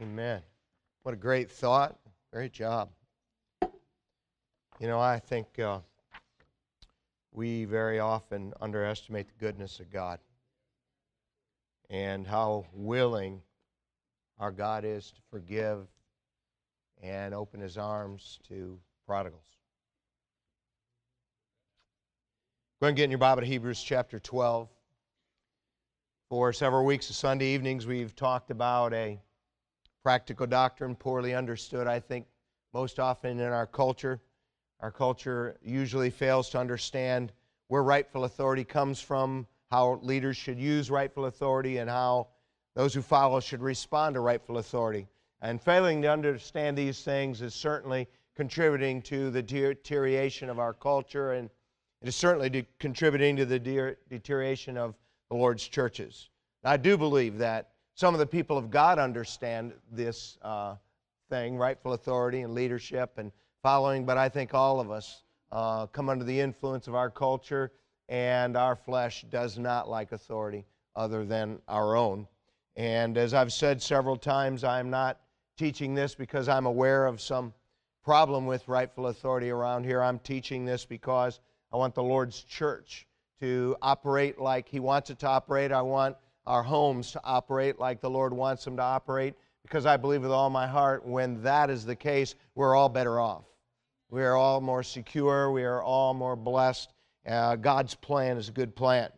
Amen. What a great thought. Great job. You know, I think uh, we very often underestimate the goodness of God and how willing our God is to forgive and open his arms to prodigals. Go ahead and get in your Bible to Hebrews chapter 12. For several weeks of Sunday evenings, we've talked about a practical doctrine poorly understood, I think, most often in our culture. Our culture usually fails to understand where rightful authority comes from, how leaders should use rightful authority, and how those who follow should respond to rightful authority. And failing to understand these things is certainly contributing to the deterioration of our culture, and it is certainly contributing to the deterioration of the Lord's churches. I do believe that some of the people of God understand this uh, thing, rightful authority and leadership and following, but I think all of us uh, come under the influence of our culture, and our flesh does not like authority other than our own. And as I've said several times, I'm not teaching this because I'm aware of some problem with rightful authority around here. I'm teaching this because I want the Lord's church to operate like He wants it to operate. I want our homes to operate like the Lord wants them to operate because I believe with all my heart when that is the case, we're all better off. We are all more secure. We are all more blessed. Uh, God's plan is a good plan.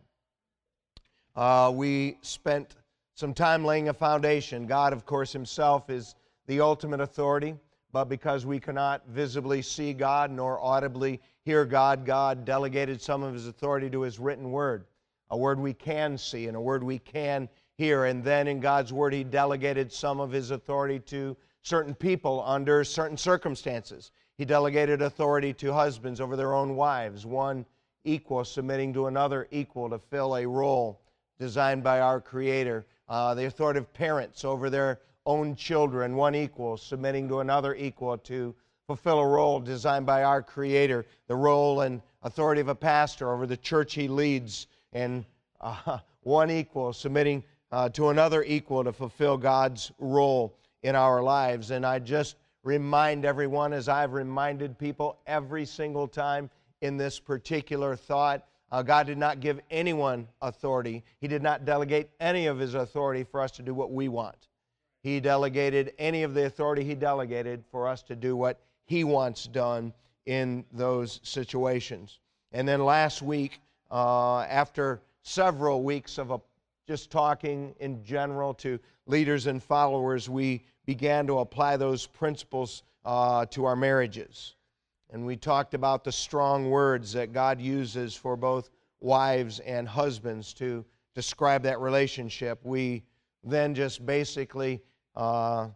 Uh, we spent some time laying a foundation. God, of course, Himself is the ultimate authority, but because we cannot visibly see God nor audibly hear God, God delegated some of His authority to His written word a word we can see and a word we can hear. And then in God's word, He delegated some of His authority to certain people under certain circumstances. He delegated authority to husbands over their own wives, one equal submitting to another equal to fill a role designed by our Creator. Uh, the authority of parents over their own children, one equal submitting to another equal to fulfill a role designed by our Creator. The role and authority of a pastor over the church he leads and uh, one equal submitting uh, to another equal to fulfill God's role in our lives. And I just remind everyone, as I've reminded people every single time in this particular thought, uh, God did not give anyone authority. He did not delegate any of His authority for us to do what we want. He delegated any of the authority He delegated for us to do what He wants done in those situations. And then last week, uh, after several weeks of a, just talking in general to leaders and followers, we began to apply those principles uh, to our marriages. And we talked about the strong words that God uses for both wives and husbands to describe that relationship. We then just basically uh,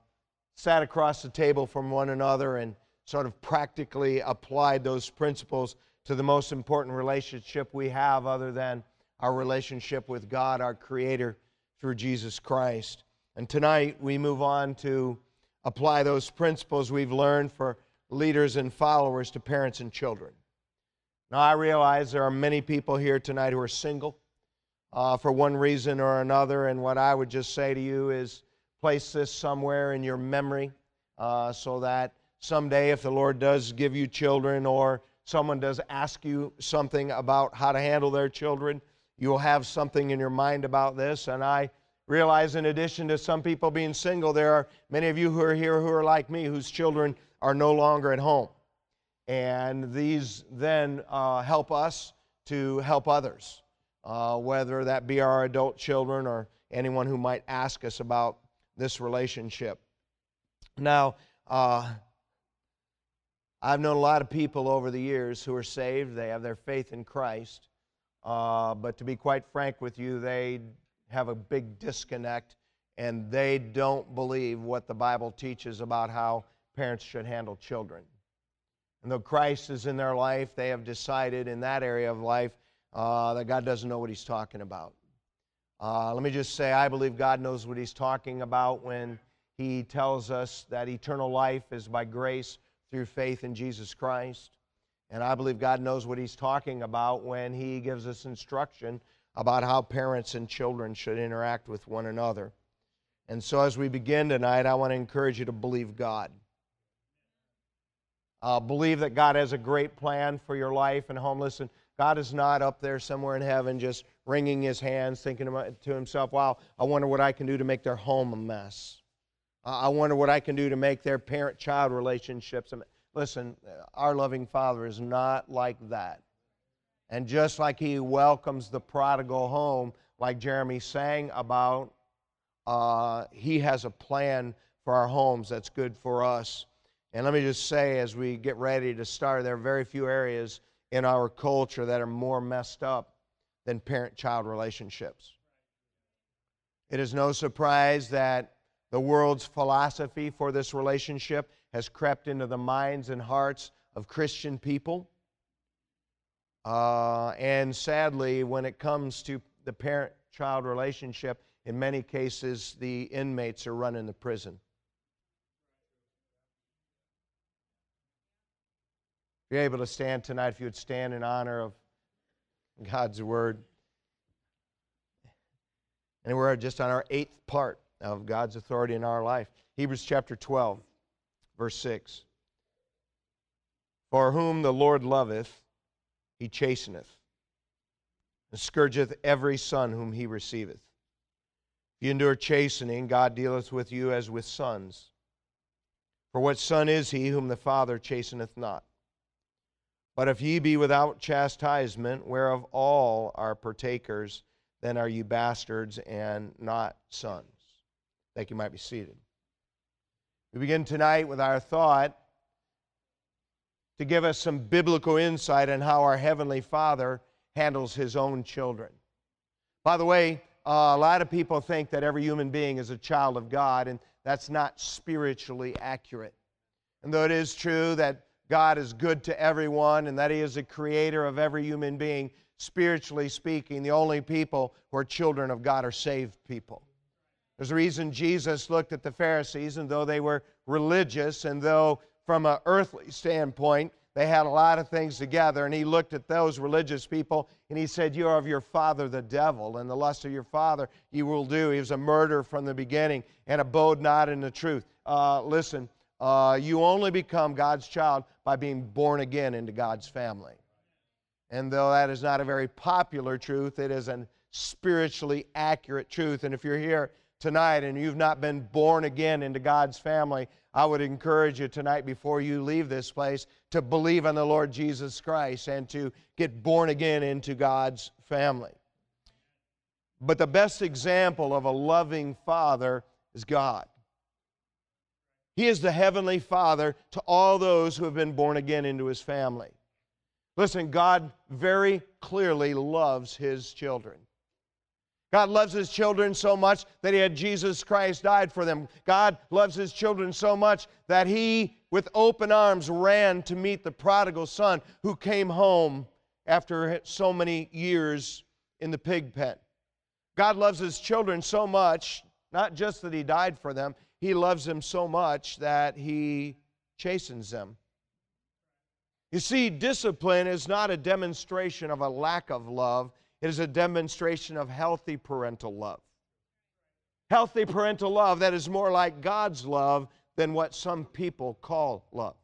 sat across the table from one another and sort of practically applied those principles to the most important relationship we have other than our relationship with God, our Creator, through Jesus Christ. And tonight we move on to apply those principles we've learned for leaders and followers to parents and children. Now, I realize there are many people here tonight who are single uh, for one reason or another, and what I would just say to you is place this somewhere in your memory uh, so that someday, if the Lord does give you children or someone does ask you something about how to handle their children, you'll have something in your mind about this. And I realize, in addition to some people being single, there are many of you who are here who are like me, whose children are no longer at home. And these then uh, help us to help others, uh, whether that be our adult children or anyone who might ask us about this relationship. Now, uh, I've known a lot of people over the years who are saved, they have their faith in Christ, uh, but to be quite frank with you, they have a big disconnect and they don't believe what the Bible teaches about how parents should handle children. And though Christ is in their life, they have decided in that area of life uh, that God doesn't know what He's talking about. Uh, let me just say, I believe God knows what He's talking about when He tells us that eternal life is by grace through faith in Jesus Christ. And I believe God knows what He's talking about when He gives us instruction about how parents and children should interact with one another. And so, as we begin tonight, I want to encourage you to believe God. Uh, believe that God has a great plan for your life and home. Listen, God is not up there somewhere in heaven just wringing his hands, thinking to himself, wow, I wonder what I can do to make their home a mess. I wonder what I can do to make their parent child relationships. Listen, our loving Father is not like that. And just like he welcomes the prodigal home, like Jeremy sang about, uh, he has a plan for our homes that's good for us. And let me just say, as we get ready to start, there are very few areas in our culture that are more messed up than parent child relationships. It is no surprise that the world's philosophy for this relationship has crept into the minds and hearts of Christian people. Uh, and sadly, when it comes to the parent child relationship, in many cases, the inmates are running the prison. If you're able to stand tonight, if you would stand in honor of God's word. And we're just on our eighth part of God's authority in our life. Hebrews chapter 12, verse 6. For whom the Lord loveth, he chasteneth, and scourgeth every son whom he receiveth. If you endure chastening, God dealeth with you as with sons. For what son is he whom the Father chasteneth not? But if ye be without chastisement, whereof all are partakers, then are you bastards and not sons. Thank you might be seated. We begin tonight with our thought to give us some biblical insight on how our Heavenly Father handles His own children. By the way, uh, a lot of people think that every human being is a child of God, and that's not spiritually accurate. And though it is true that God is good to everyone and that He is the creator of every human being, spiritually speaking, the only people who are children of God are saved people. There's a reason Jesus looked at the Pharisees, and though they were religious, and though from an earthly standpoint, they had a lot of things together. And he looked at those religious people and he said, You are of your father, the devil, and the lust of your father you will do. He was a murderer from the beginning and abode not in the truth. Uh, listen, uh, you only become God's child by being born again into God's family. And though that is not a very popular truth, it is a spiritually accurate truth. And if you're here tonight and you've not been born again into God's family, I would encourage you tonight before you leave this place to believe in the Lord Jesus Christ and to get born again into God's family. But the best example of a loving father is God. He is the heavenly father to all those who have been born again into his family. Listen, God very clearly loves his children. God loves his children so much that he had Jesus Christ died for them. God loves his children so much that he, with open arms, ran to meet the prodigal son who came home after so many years in the pig pen. God loves his children so much, not just that he died for them, he loves them so much that he chastens them. You see, discipline is not a demonstration of a lack of love, it is a demonstration of healthy parental love. Healthy parental love that is more like God's love than what some people call love.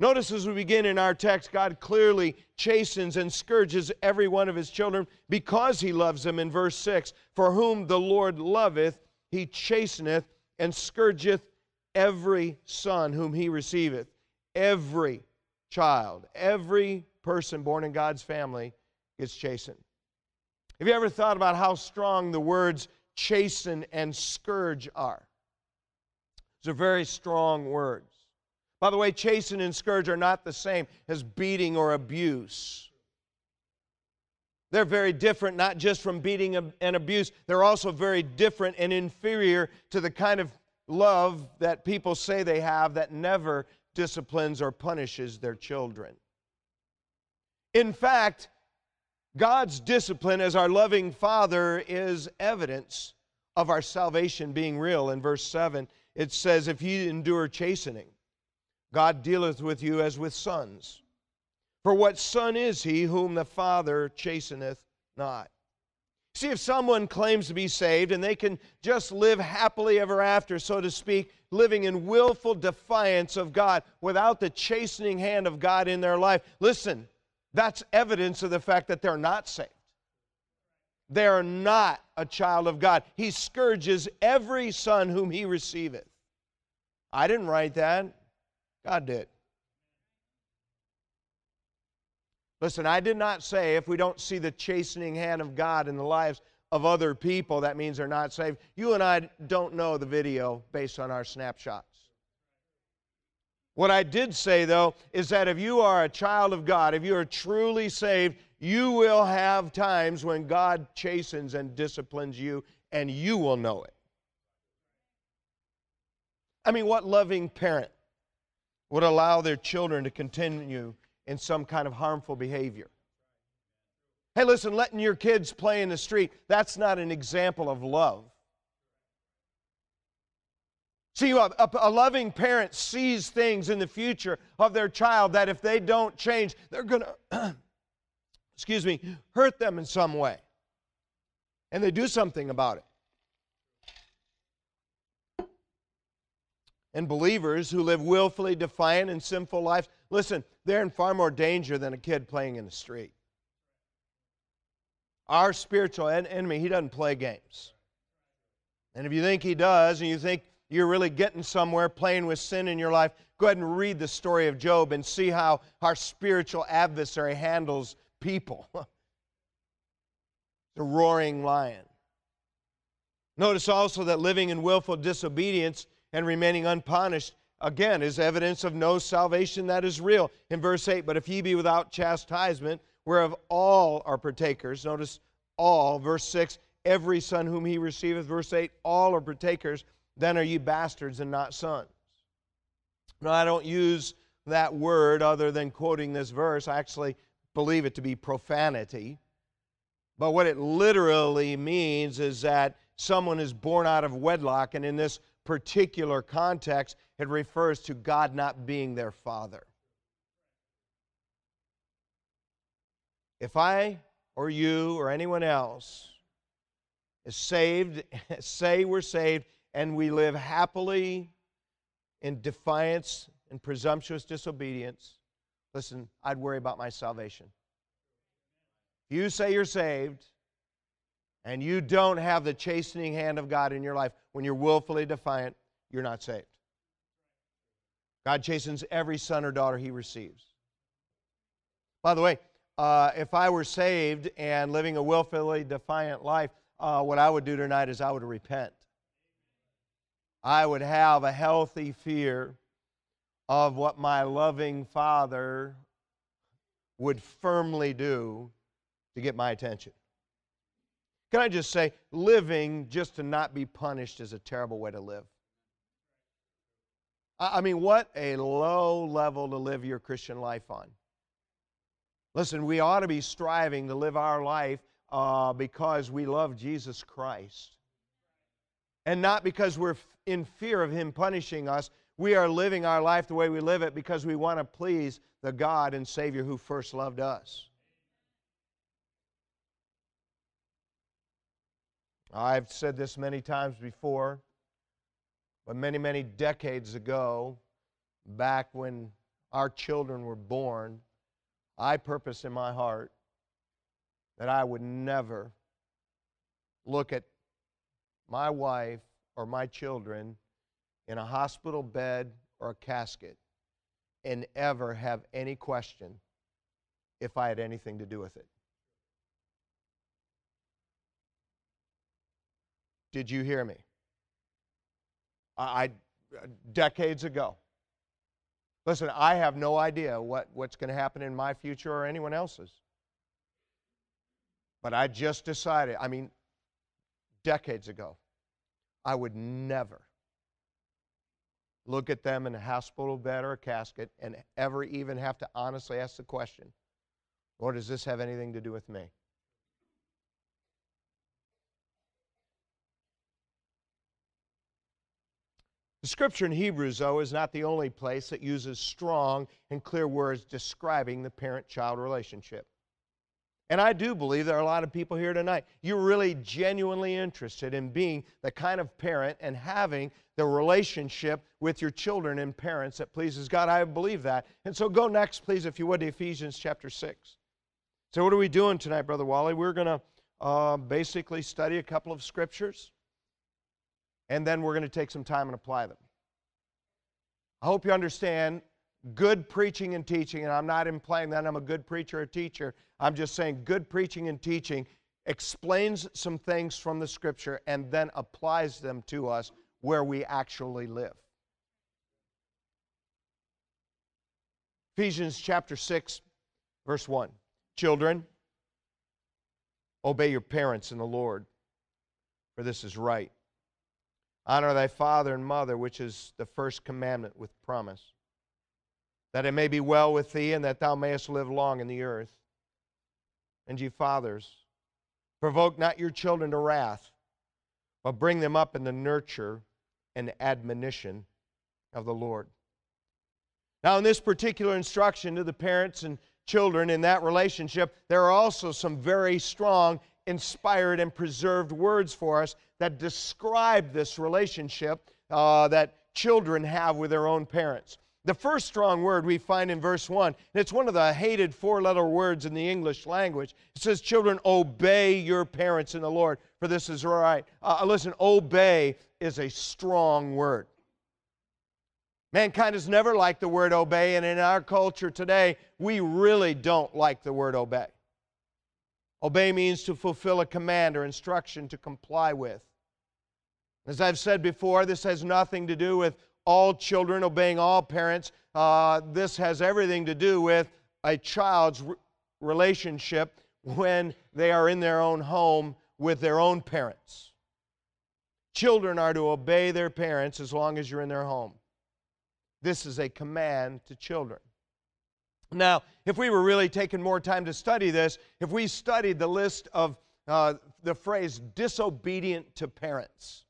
Notice as we begin in our text, God clearly chastens and scourges every one of his children because he loves them in verse 6. For whom the Lord loveth, he chasteneth and scourgeth every son whom he receiveth. Every child, every person born in God's family is chastened. Have you ever thought about how strong the words chasten and scourge are? Those are very strong words. By the way, chasten and scourge are not the same as beating or abuse. They're very different, not just from beating and abuse, they're also very different and inferior to the kind of love that people say they have that never disciplines or punishes their children. In fact, God's discipline as our loving Father is evidence of our salvation being real. In verse 7, it says, If ye endure chastening, God dealeth with you as with sons. For what son is he whom the Father chasteneth not? See, if someone claims to be saved and they can just live happily ever after, so to speak, living in willful defiance of God without the chastening hand of God in their life, listen, that's evidence of the fact that they're not saved. They're not a child of God. He scourges every son whom he receiveth. I didn't write that, God did. Listen, I did not say if we don't see the chastening hand of God in the lives of other people, that means they're not saved. You and I don't know the video based on our snapshots. What I did say, though, is that if you are a child of God, if you are truly saved, you will have times when God chastens and disciplines you, and you will know it. I mean, what loving parent would allow their children to continue in some kind of harmful behavior. Hey, listen, letting your kids play in the street, that's not an example of love. See, a, a, loving parent sees things in the future of their child that if they don't change, they're going to, excuse me, hurt them in some way. And they do something about it. And believers who live willfully defiant and sinful lives, listen, they're in far more danger than a kid playing in the street. Our spiritual enemy, he doesn't play games. And if you think he does, and you think you're really getting somewhere playing with sin in your life, go ahead and read the story of Job and see how our spiritual adversary handles people. the roaring lion. Notice also that living in willful disobedience and remaining unpunished again is evidence of no salvation that is real. In verse 8, but if ye be without chastisement, whereof all are partakers, notice all, verse 6, every son whom he receiveth, verse 8, all are partakers, then are ye bastards and not sons. Now, I don't use that word other than quoting this verse. I actually believe it to be profanity. But what it literally means is that someone is born out of wedlock, and in this particular context, it refers to God not being their father. If I or you or anyone else is saved, say we're saved, and we live happily in defiance and presumptuous disobedience, listen, I'd worry about my salvation. If you say you're saved and you don't have the chastening hand of God in your life, when you're willfully defiant, you're not saved. God chastens every son or daughter he receives. By the way, uh, if I were saved and living a willfully defiant life, uh, what I would do tonight is I would repent. I would have a healthy fear of what my loving Father would firmly do to get my attention. Can I just say, living just to not be punished is a terrible way to live. I mean, what a low level to live your Christian life on. Listen, we ought to be striving to live our life uh, because we love Jesus Christ. And not because we're in fear of Him punishing us. We are living our life the way we live it because we want to please the God and Savior who first loved us. I've said this many times before, but many, many decades ago, back when our children were born, I purpose in my heart that I would never look at my wife or my children in a hospital bed or a casket and ever have any question if I had anything to do with it. Did you hear me? I, I decades ago. Listen, I have no idea what, what's going to happen in my future or anyone else's. But I just decided, I mean, decades ago, I would never look at them in a hospital bed or a casket and ever even have to honestly ask the question, Lord, does this have anything to do with me? The scripture in Hebrews, though, is not the only place that uses strong and clear words describing the parent child relationship. And I do believe there are a lot of people here tonight. You're really genuinely interested in being the kind of parent and having the relationship with your children and parents that pleases God. I believe that. And so go next, please, if you would, to Ephesians chapter 6. So, what are we doing tonight, Brother Wally? We're going to uh, basically study a couple of scriptures, and then we're going to take some time and apply them. I hope you understand good preaching and teaching, and I'm not implying that I'm a good preacher or teacher. I'm just saying good preaching and teaching explains some things from the scripture and then applies them to us where we actually live. Ephesians chapter 6, verse 1. Children, obey your parents in the Lord, for this is right. Honor thy father and mother, which is the first commandment with promise that it may be well with thee, and that thou mayest live long in the earth. And ye fathers, provoke not your children to wrath, but bring them up in the nurture and admonition of the Lord. Now, in this particular instruction to the parents and children in that relationship, there are also some very strong, inspired, and preserved words for us that describe this relationship uh, that children have with their own parents. The first strong word we find in verse 1, and it's one of the hated four letter words in the English language. It says, Children, obey your parents in the Lord, for this is right. Uh, listen, obey is a strong word. Mankind has never liked the word obey, and in our culture today, we really don't like the word obey. Obey means to fulfill a command or instruction to comply with. As I've said before, this has nothing to do with all children, obeying all parents. Uh, this has everything to do with a child's relationship when they are in their own home with their own parents. Children are to obey their parents as long as you're in their home. This is a command to children. Now, if we were really taking more time to study this, if we studied the list of uh, the phrase disobedient to parents,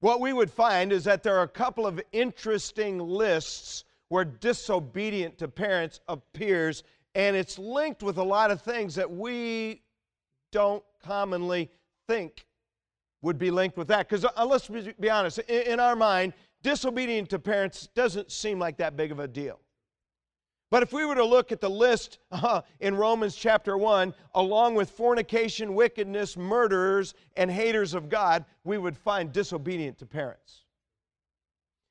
what we would find is that there are a couple of interesting lists where disobedient to parents appears, and it's linked with a lot of things that we don't commonly think would be linked with that. Because uh, let's be honest, in, in our mind, disobedient to parents doesn't seem like that big of a deal. But if we were to look at the list uh, in Romans chapter 1, along with fornication, wickedness, murderers, and haters of God, we would find disobedient to parents.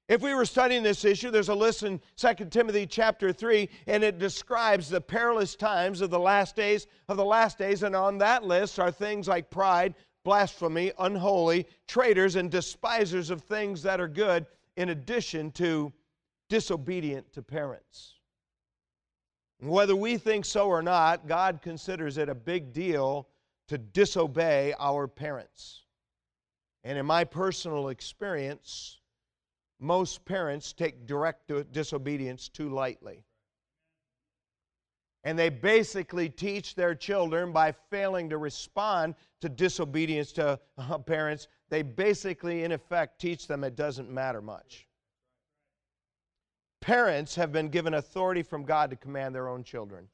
If we were studying this issue, there's a list in 2 Timothy chapter 3, and it describes the perilous times of the last days of the last days, and on that list are things like pride, blasphemy, unholy, traitors, and despisers of things that are good, in addition to disobedient to parents. Whether we think so or not, God considers it a big deal to disobey our parents. And in my personal experience, most parents take direct disobedience too lightly. And they basically teach their children by failing to respond to disobedience to uh, parents, they basically, in effect, teach them it doesn't matter much. Parents have been given authority from God to command their own children.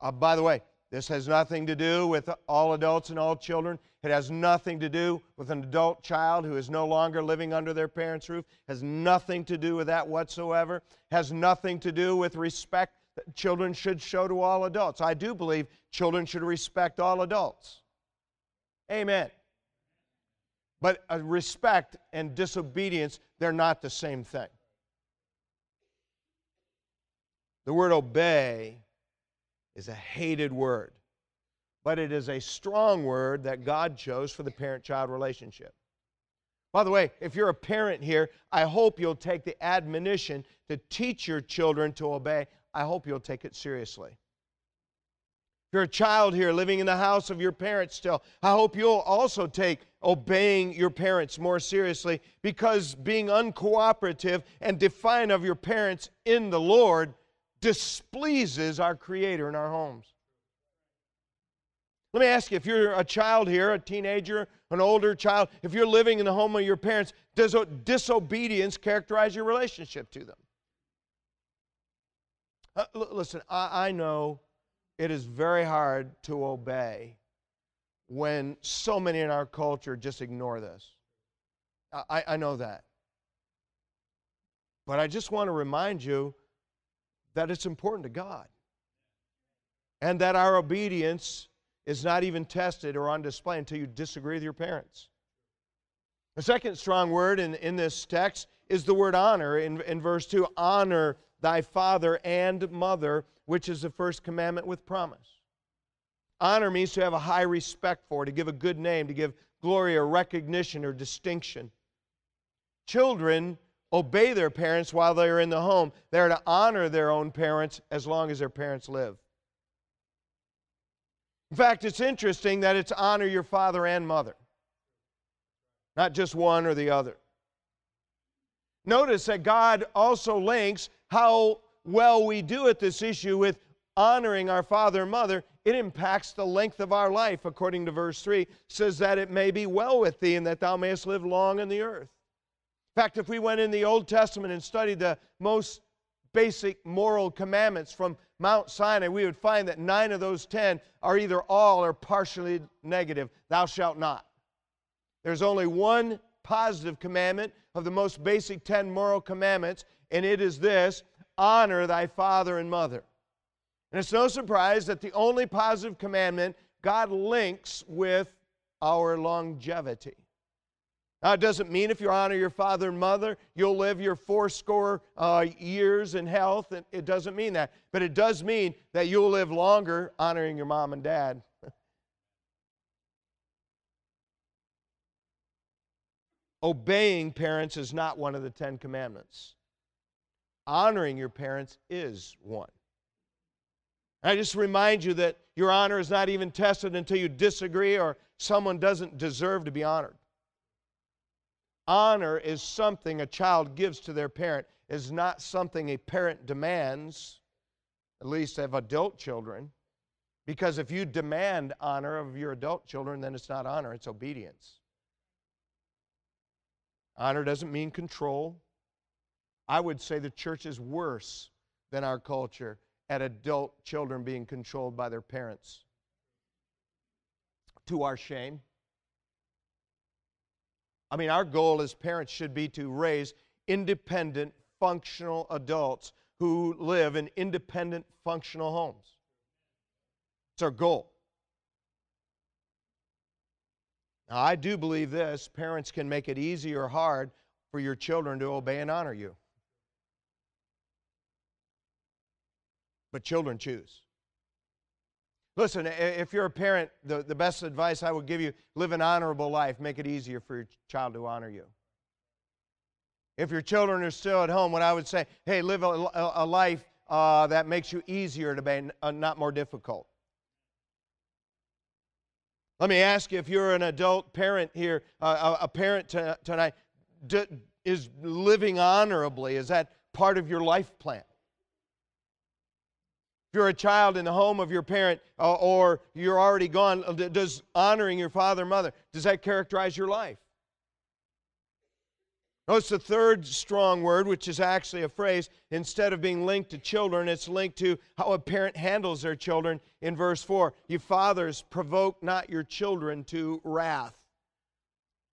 Uh, by the way, this has nothing to do with all adults and all children. It has nothing to do with an adult child who is no longer living under their parents' roof. It has nothing to do with that whatsoever. It has nothing to do with respect that children should show to all adults. I do believe children should respect all adults. Amen. But uh, respect and disobedience, they're not the same thing. The word obey is a hated word, but it is a strong word that God chose for the parent child relationship. By the way, if you're a parent here, I hope you'll take the admonition to teach your children to obey. I hope you'll take it seriously. If you're a child here living in the house of your parents still, I hope you'll also take obeying your parents more seriously because being uncooperative and defiant of your parents in the Lord displeases our Creator in our homes. Let me ask you if you're a child here, a teenager, an older child, if you're living in the home of your parents, does disobedience characterize your relationship to them? Uh, listen, I, I know it is very hard to obey when so many in our culture just ignore this. I, I know that. But I just want to remind you that it's important to God. And that our obedience is not even tested or on display until you disagree with your parents. The second strong word in, in this text is the word honor in, in verse 2 honor thy father and mother, which is the first commandment with promise. Honor means to have a high respect for, to give a good name, to give glory or recognition or distinction. Children obey their parents while they are in the home. They are to honor their own parents as long as their parents live. In fact, it's interesting that it's honor your father and mother, not just one or the other. Notice that God also links how well we do at this issue with honoring our father and mother. It impacts the length of our life, according to verse 3, says that it may be well with thee and that thou mayest live long in the earth. In fact, if we went in the Old Testament and studied the most basic moral commandments from Mount Sinai, we would find that nine of those ten are either all or partially negative. Thou shalt not. There's only one positive commandment of the most basic ten moral commandments, and it is this honor thy father and mother. And it's no surprise that the only positive commandment God links with our longevity. Now, it doesn't mean if you honor your father and mother, you'll live your fourscore uh, years in health. It doesn't mean that. But it does mean that you'll live longer honoring your mom and dad. Obeying parents is not one of the Ten Commandments. Honoring your parents is one. I just remind you that your honor is not even tested until you disagree or someone doesn't deserve to be honored. Honor is something a child gives to their parent, is not something a parent demands, at least of adult children. Because if you demand honor of your adult children, then it's not honor, it's obedience. Honor doesn't mean control. I would say the church is worse than our culture at adult children being controlled by their parents. To our shame. I mean, our goal as parents should be to raise independent, functional adults who live in independent, functional homes. It's our goal. Now, I do believe this parents can make it easy or hard for your children to obey and honor you. But children choose. Listen, if you're a parent, the, the best advice I would give you live an honorable life. Make it easier for your child to honor you. If your children are still at home, what I would say, hey, live a, a life uh, that makes you easier to be, uh, not more difficult. Let me ask you if you're an adult parent here, uh, a, a, parent t- tonight, d- is living honorably, is that part of your life plan? If you're a child in the home of your parent uh, or you're already gone, uh, does honoring your father and mother, does that characterize your life? Notice the third strong word, which is actually a phrase, instead of being linked to children, it's linked to how a parent handles their children in verse 4. You fathers, provoke not your children to wrath.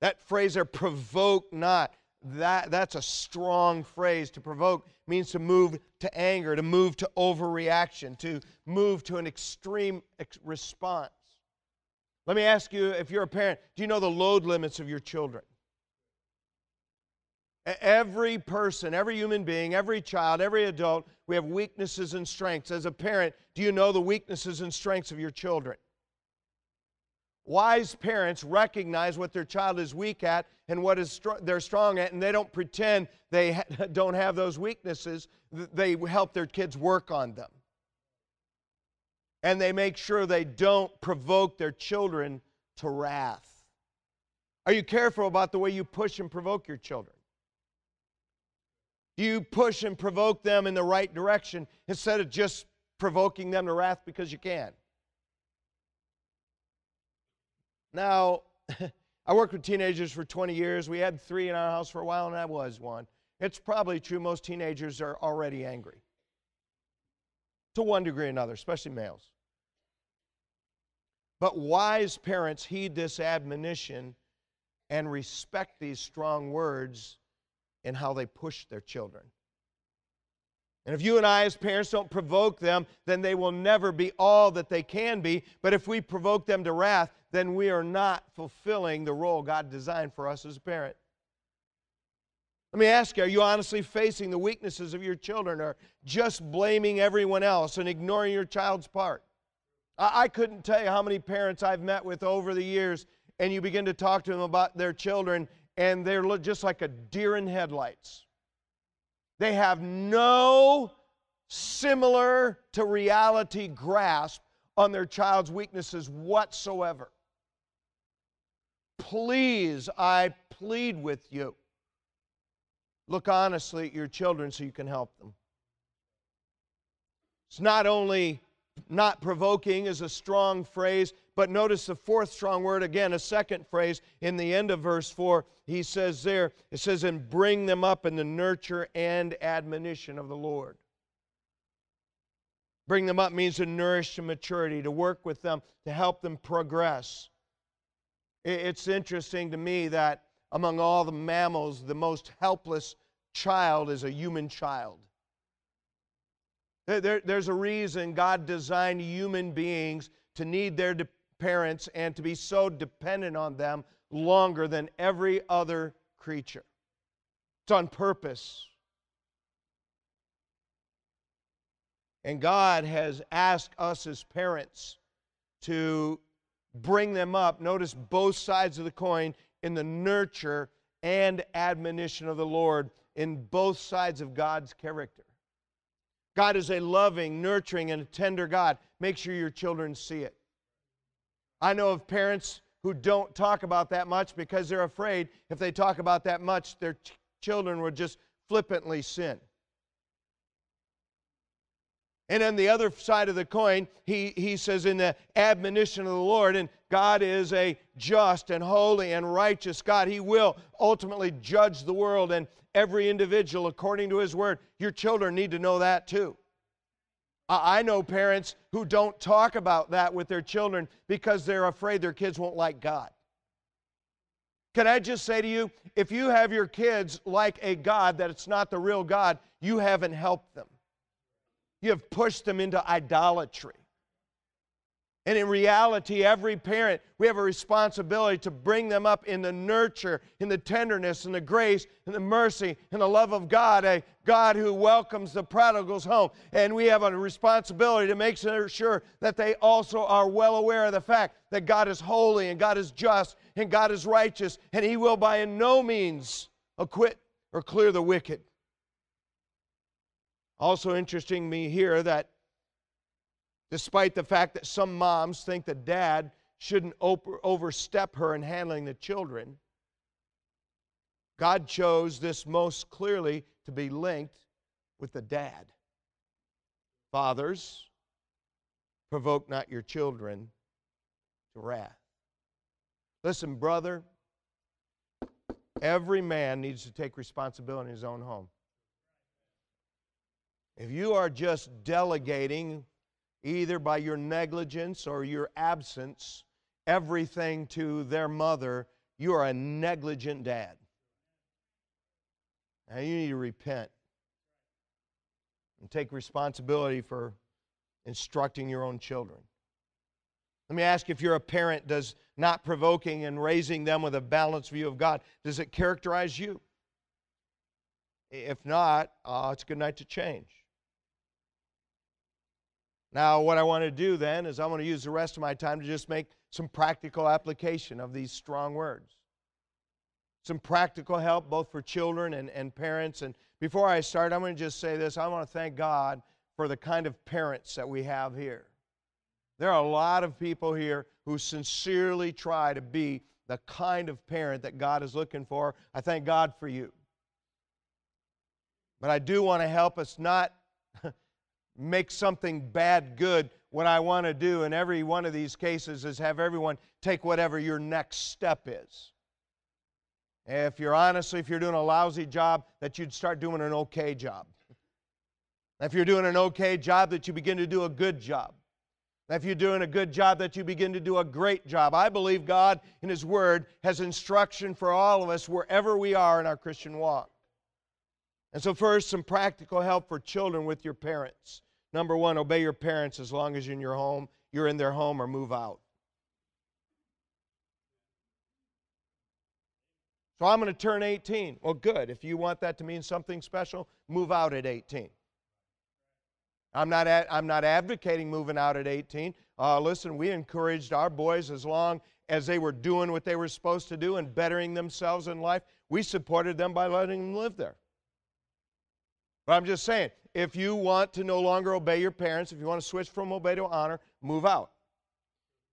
That phrase there, provoke not, that, that's a strong phrase. To provoke means to move to anger, to move to overreaction, to move to an extreme ex- response. Let me ask you if you're a parent, do you know the load limits of your children? Every person, every human being, every child, every adult, we have weaknesses and strengths. As a parent, do you know the weaknesses and strengths of your children? Wise parents recognize what their child is weak at and what is str- they're strong at, and they don't pretend they ha- don't have those weaknesses. They help their kids work on them. And they make sure they don't provoke their children to wrath. Are you careful about the way you push and provoke your children? Do you push and provoke them in the right direction instead of just provoking them to wrath because you can? Now, I worked with teenagers for 20 years. We had three in our house for a while, and I was one. It's probably true most teenagers are already angry to one degree or another, especially males. But wise parents heed this admonition and respect these strong words in how they push their children. And if you and I, as parents, don't provoke them, then they will never be all that they can be. But if we provoke them to wrath, then we are not fulfilling the role God designed for us as a parent. Let me ask you are you honestly facing the weaknesses of your children or just blaming everyone else and ignoring your child's part? I, couldn't tell you how many parents I've met with over the years, and you begin to talk to them about their children, and they're just like a deer in headlights. They have no similar to reality grasp on their child's weaknesses whatsoever. Please, I plead with you. Look honestly at your children so you can help them. It's not only not provoking is a strong phrase, but notice the fourth strong word again, a second phrase in the end of verse 4 he says there, it says, and bring them up in the nurture and admonition of the Lord. Bring them up means to nourish to maturity, to work with them, to help them progress. It's interesting to me that among all the mammals, the most helpless child is a human child. There, there's a reason God designed human beings to need their parents and to be so dependent on them longer than every other creature. It's on purpose. And God has asked us as parents to bring them up. Notice both sides of the coin in the nurture and admonition of the Lord in both sides of God's character. God is a loving, nurturing, and a tender God. Make sure your children see it. I know of parents who don't talk about that much because they're afraid if they talk about that much, their ch- children would just flippantly sin. And on the other side of the coin, he, he says, in the admonition of the Lord, and God is a just and holy and righteous God. He will ultimately judge the world and every individual according to His word. Your children need to know that too. I know parents who don't talk about that with their children because they're afraid their kids won't like God. Can I just say to you, if you have your kids like a God that it's not the real God, you haven't helped them. You have pushed them into idolatry. And in reality, every parent, we have a responsibility to bring them up in the nurture, in the tenderness, in the grace, in the mercy, in the love of God, a God who welcomes the prodigals home. And we have a responsibility to make sure that they also are well aware of the fact that God is holy and God is just and God is righteous, and He will by no means acquit or clear the wicked. Also interesting me here that despite the fact that some moms think that dad shouldn't overstep her in handling the children. God chose this most clearly to be linked with the dad. Fathers, provoke not your children to wrath. Listen, brother, every man needs to take responsibility in his own home. If you are just delegating either by your negligence or your absence, everything to their mother, you are a negligent dad. Now you need to repent and take responsibility for instructing your own children. Let me ask if you're a parent, does not provoking and raising them with a balanced view of God, does it characterize you? If not, uh, it's a good night to change. Now, what I want to do then is I want to use the rest of my time to just make some practical application of these strong words. Some practical help both for children and, and parents. And before I start, I'm going to just say this I want to thank God for the kind of parents that we have here. There are a lot of people here who sincerely try to be the kind of parent that God is looking for. I thank God for you. But I do want to help us not make something bad good. What I want to do in every one of these cases is have everyone take whatever your next step is. If you're honestly, if you're doing a lousy job, that you'd start doing an okay job. If you're doing an okay job, that you begin to do a good job. If you're doing a good job, that you begin to do a great job. I believe God in His Word has instruction for all of us wherever we are in our Christian walk. And so, first, some practical help for children with your parents. Number one, obey your parents as long as you're in your home, you're in their home, or move out. So I'm going to turn 18. Well, good. If you want that to mean something special, move out at 18. I'm not, ad, I'm not advocating moving out at 18. Uh, listen, we encouraged our boys as long as they were doing what they were supposed to do and bettering themselves in life, we supported them by letting them live there. But I'm just saying, if you want to no longer obey your parents, if you want to switch from obey to honor, move out.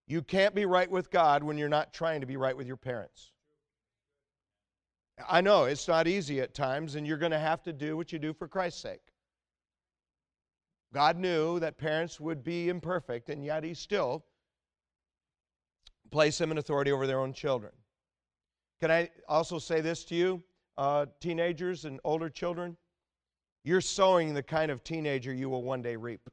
You can't be right with God when you're not trying to be right with your parents. I know it's not easy at times, and you're going to have to do what you do for Christ's sake. God knew that parents would be imperfect, and yet He still placed them in authority over their own children. Can I also say this to you, uh, teenagers and older children? You're sowing the kind of teenager you will one day reap.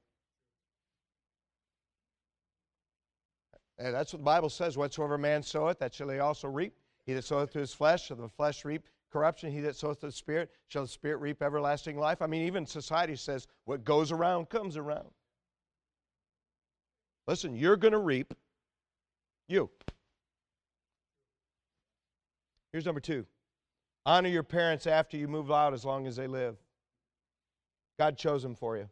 And that's what the Bible says. Whatsoever man soweth, that shall he also reap. He that soweth to his flesh shall the flesh reap corruption. He that soweth to the Spirit shall the Spirit reap everlasting life. I mean, even society says what goes around comes around. Listen, you're going to reap you. Here's number two honor your parents after you move out as long as they live. God chose them for you.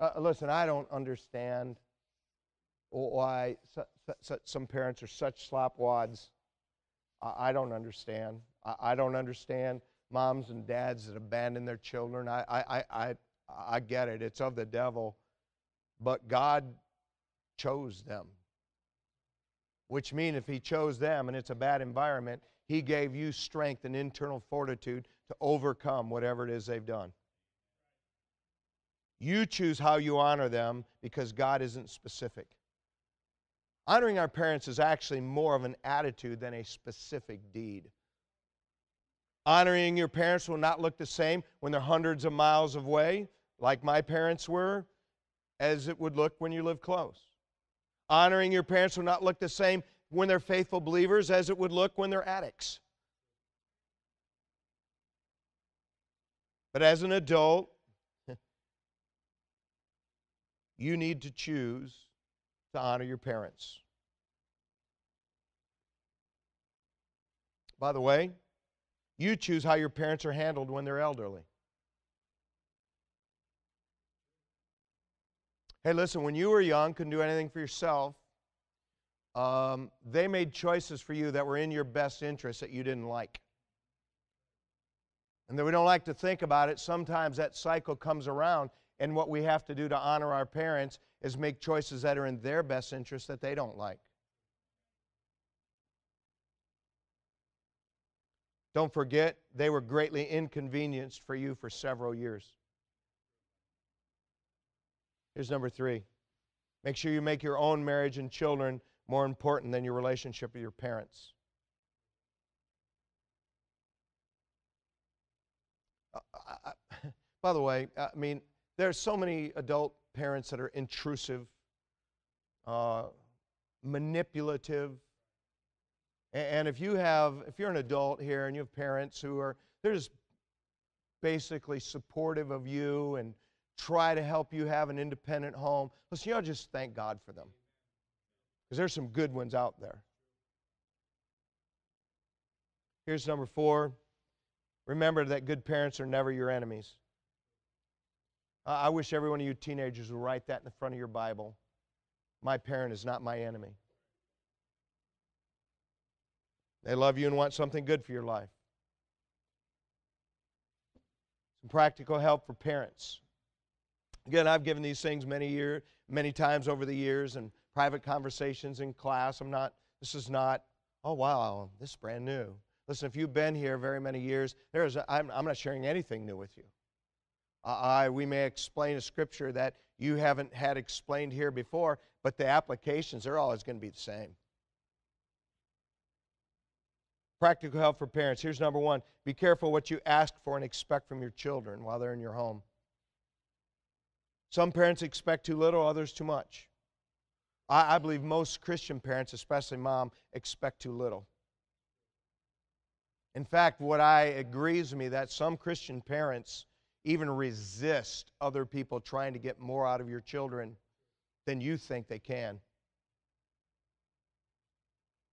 Uh, listen, I don't understand why some parents are such slopwads. I don't understand. I don't understand moms and dads that abandon their children. I, I, I, I get it. It's of the devil. But God chose them. Which means if He chose them and it's a bad environment, He gave you strength and internal fortitude to overcome whatever it is they've done. You choose how you honor them because God isn't specific. Honoring our parents is actually more of an attitude than a specific deed. Honoring your parents will not look the same when they're hundreds of miles away, like my parents were, as it would look when you live close. Honoring your parents will not look the same when they're faithful believers as it would look when they're addicts. But as an adult, you need to choose to honor your parents. By the way, you choose how your parents are handled when they're elderly. Hey, listen, when you were young, couldn't do anything for yourself, um, they made choices for you that were in your best interest that you didn't like. And that we don't like to think about it. Sometimes that cycle comes around, and what we have to do to honor our parents is make choices that are in their best interest that they don't like. Don't forget, they were greatly inconvenienced for you for several years. Here's number three make sure you make your own marriage and children more important than your relationship with your parents. I, by the way, I mean, there are so many adult parents that are intrusive, uh, manipulative. And if you have, if you're an adult here and you have parents who are, they're just basically supportive of you and try to help you have an independent home, listen, to just thank God for them. Because there's some good ones out there. Here's number four. Remember that good parents are never your enemies. I wish every one of you teenagers would write that in the front of your Bible. My parent is not my enemy. They love you and want something good for your life. Some practical help for parents. Again, I've given these things many year, many times over the years and private conversations in class. I'm not, this is not, oh wow, this is brand new. Listen, if you've been here very many years, there is a, I'm, I'm not sharing anything new with you. I, we may explain a scripture that you haven't had explained here before, but the applications are always going to be the same. Practical help for parents. Here's number one be careful what you ask for and expect from your children while they're in your home. Some parents expect too little, others too much. I, I believe most Christian parents, especially mom, expect too little. In fact, what I agrees with me that some Christian parents even resist other people trying to get more out of your children than you think they can.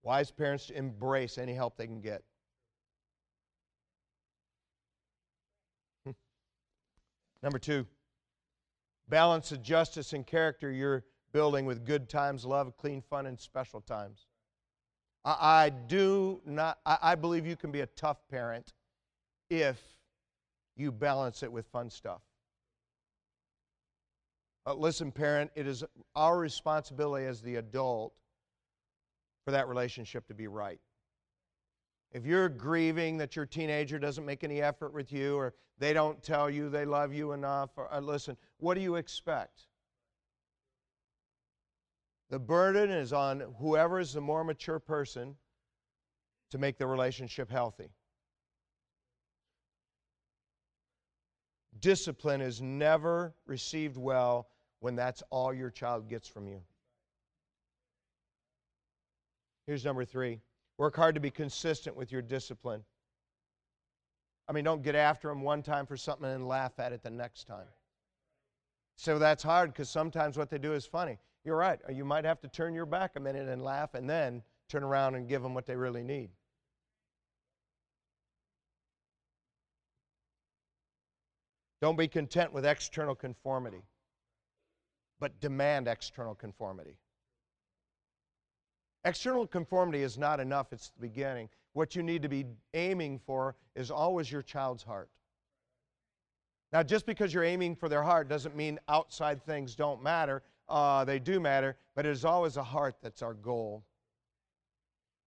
Wise parents embrace any help they can get. Hmm. Number two, balance of justice and character you're building with good times, love, clean fun, and special times. I, I do not, I, I believe you can be a tough parent if you balance it with fun stuff. Uh, listen, parent, it is our responsibility as the adult for that relationship to be right. If you're grieving that your teenager doesn't make any effort with you or they don't tell you they love you enough, or uh, listen, what do you expect? The burden is on whoever is the more mature person to make the relationship healthy. Discipline is never received well when that's all your child gets from you. Here's number three work hard to be consistent with your discipline. I mean, don't get after them one time for something and laugh at it the next time. So that's hard because sometimes what they do is funny. You're right. You might have to turn your back a minute and laugh and then turn around and give them what they really need. Don't be content with external conformity, but demand external conformity. External conformity is not enough, it's the beginning. What you need to be aiming for is always your child's heart. Now, just because you're aiming for their heart doesn't mean outside things don't matter. Uh, they do matter, but it is always a heart that's our goal.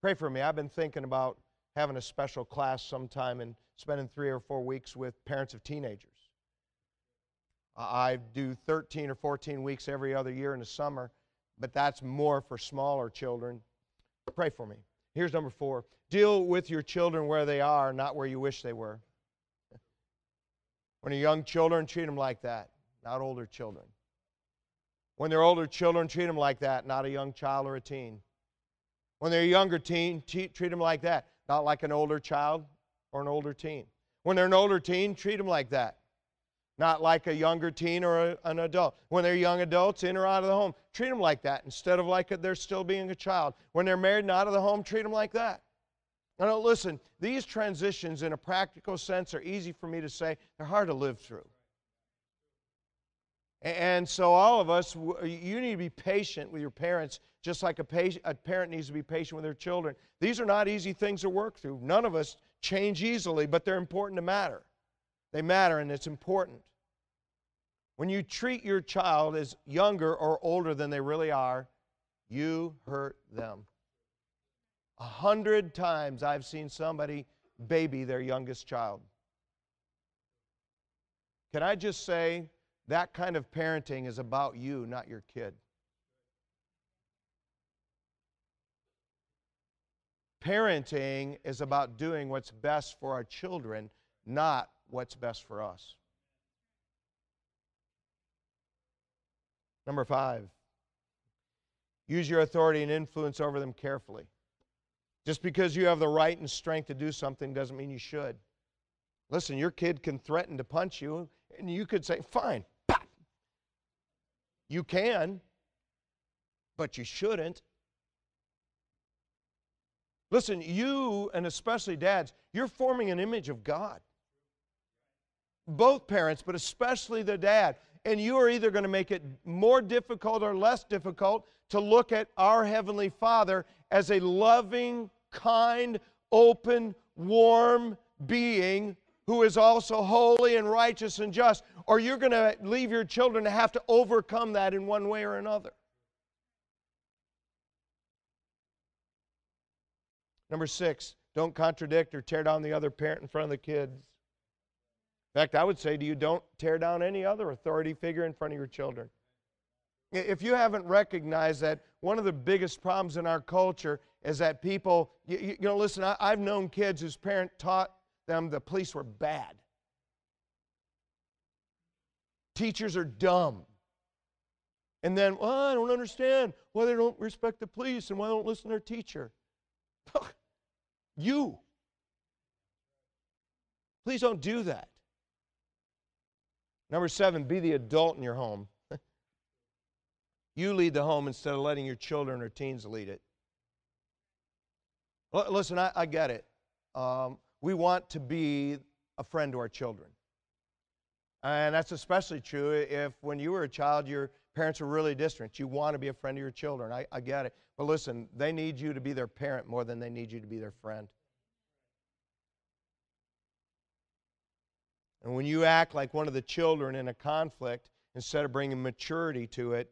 Pray for me. I've been thinking about having a special class sometime and spending three or four weeks with parents of teenagers. I do 13 or 14 weeks every other year in the summer, but that's more for smaller children. Pray for me. Here's number four deal with your children where they are, not where you wish they were. When they're young children, treat them like that, not older children. When they're older children, treat them like that, not a young child or a teen. When they're a younger teen, treat them like that, not like an older child or an older teen. When they're an older teen, treat them like that, not like a younger teen or a, an adult. When they're young adults, in or out of the home, treat them like that instead of like they're still being a child. When they're married and out of the home, treat them like that. Now, listen, these transitions in a practical sense are easy for me to say, they're hard to live through. And so, all of us, you need to be patient with your parents, just like a, a parent needs to be patient with their children. These are not easy things to work through. None of us change easily, but they're important to matter. They matter, and it's important. When you treat your child as younger or older than they really are, you hurt them. A hundred times I've seen somebody baby their youngest child. Can I just say that kind of parenting is about you, not your kid? Parenting is about doing what's best for our children, not what's best for us. Number five, use your authority and influence over them carefully. Just because you have the right and strength to do something doesn't mean you should. Listen, your kid can threaten to punch you, and you could say, fine. You can, but you shouldn't. Listen, you, and especially dads, you're forming an image of God. Both parents, but especially the dad and you are either going to make it more difficult or less difficult to look at our Heavenly Father as a loving, kind, open, warm being who is also holy and righteous and just, or you're going to leave your children to have to overcome that in one way or another. Number six, don't contradict or tear down the other parent in front of the kids. In fact, I would say to you, don't tear down any other authority figure in front of your children. If you haven't recognized that one of the biggest problems in our culture is that people, you, you know, listen, I, I've known kids whose parent taught them the police were bad. Teachers are dumb. And then, well, I don't understand why they don't respect the police and why they don't listen to their teacher. you. Please don't do that. Number seven, be the adult in your home. you lead the home instead of letting your children or teens lead it. L- listen, I, I, get it. Um, we want to be a friend to our children. And that's especially true if when you were a child, your parents were really distant. You want to be a friend to your children. I, I get it. But listen, they need you to be their parent more than they need you to be their friend. And when you act like one of the children in a conflict, instead of bringing maturity to it,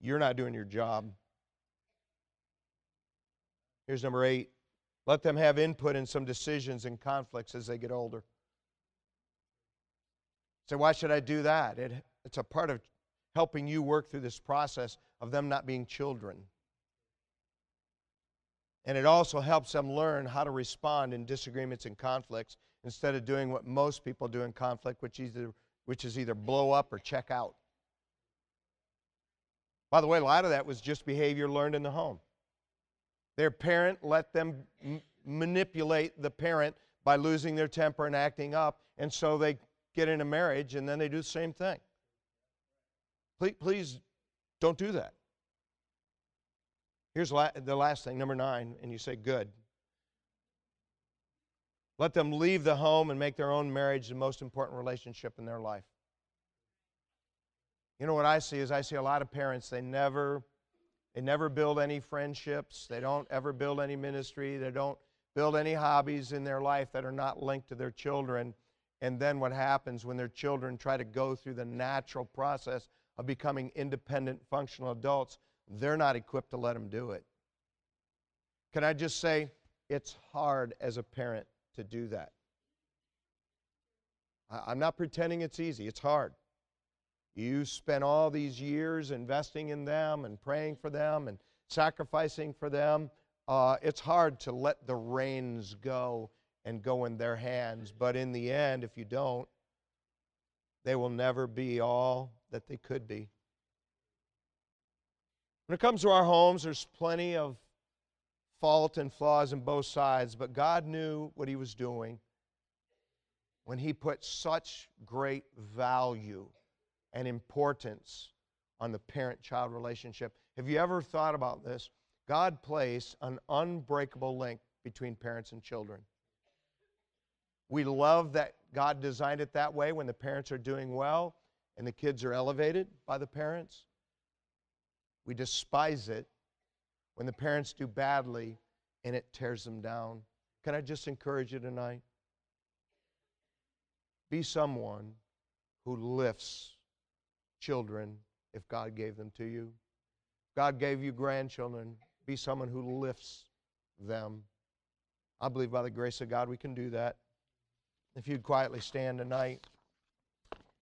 you're not doing your job. Here's number eight let them have input in some decisions and conflicts as they get older. So, why should I do that? It, it's a part of helping you work through this process of them not being children. And it also helps them learn how to respond in disagreements and conflicts instead of doing what most people do in conflict, which, either, which is either blow up or check out. By the way, a lot of that was just behavior learned in the home. Their parent let them m- manipulate the parent by losing their temper and acting up, and so they get in a marriage and then they do the same thing. Please, please don't do that. Here's the last thing, number nine, and you say, good. Let them leave the home and make their own marriage the most important relationship in their life. You know what I see is I see a lot of parents, they never they never build any friendships, they don't ever build any ministry, they don't build any hobbies in their life that are not linked to their children. And then what happens when their children try to go through the natural process of becoming independent, functional adults, they're not equipped to let them do it. Can I just say, it's hard as a parent to do that. I'm not pretending it's easy, it's hard. You spent all these years investing in them and praying for them and sacrificing for them. Uh, it's hard to let the reins go and go in their hands. But in the end, if you don't, they will never be all that they could be. When it comes to our homes, there's plenty of fault and flaws in both sides, but God knew what He was doing when He put such great value and importance on the parent child relationship. Have you ever thought about this? God placed an unbreakable link between parents and children. We love that God designed it that way when the parents are doing well and the kids are elevated by the parents. We despise it when the parents do badly and it tears them down. Can I just encourage you tonight? Be someone who lifts children if God gave them to you. God gave you grandchildren. Be someone who lifts them. I believe by the grace of God we can do that. If you'd quietly stand tonight.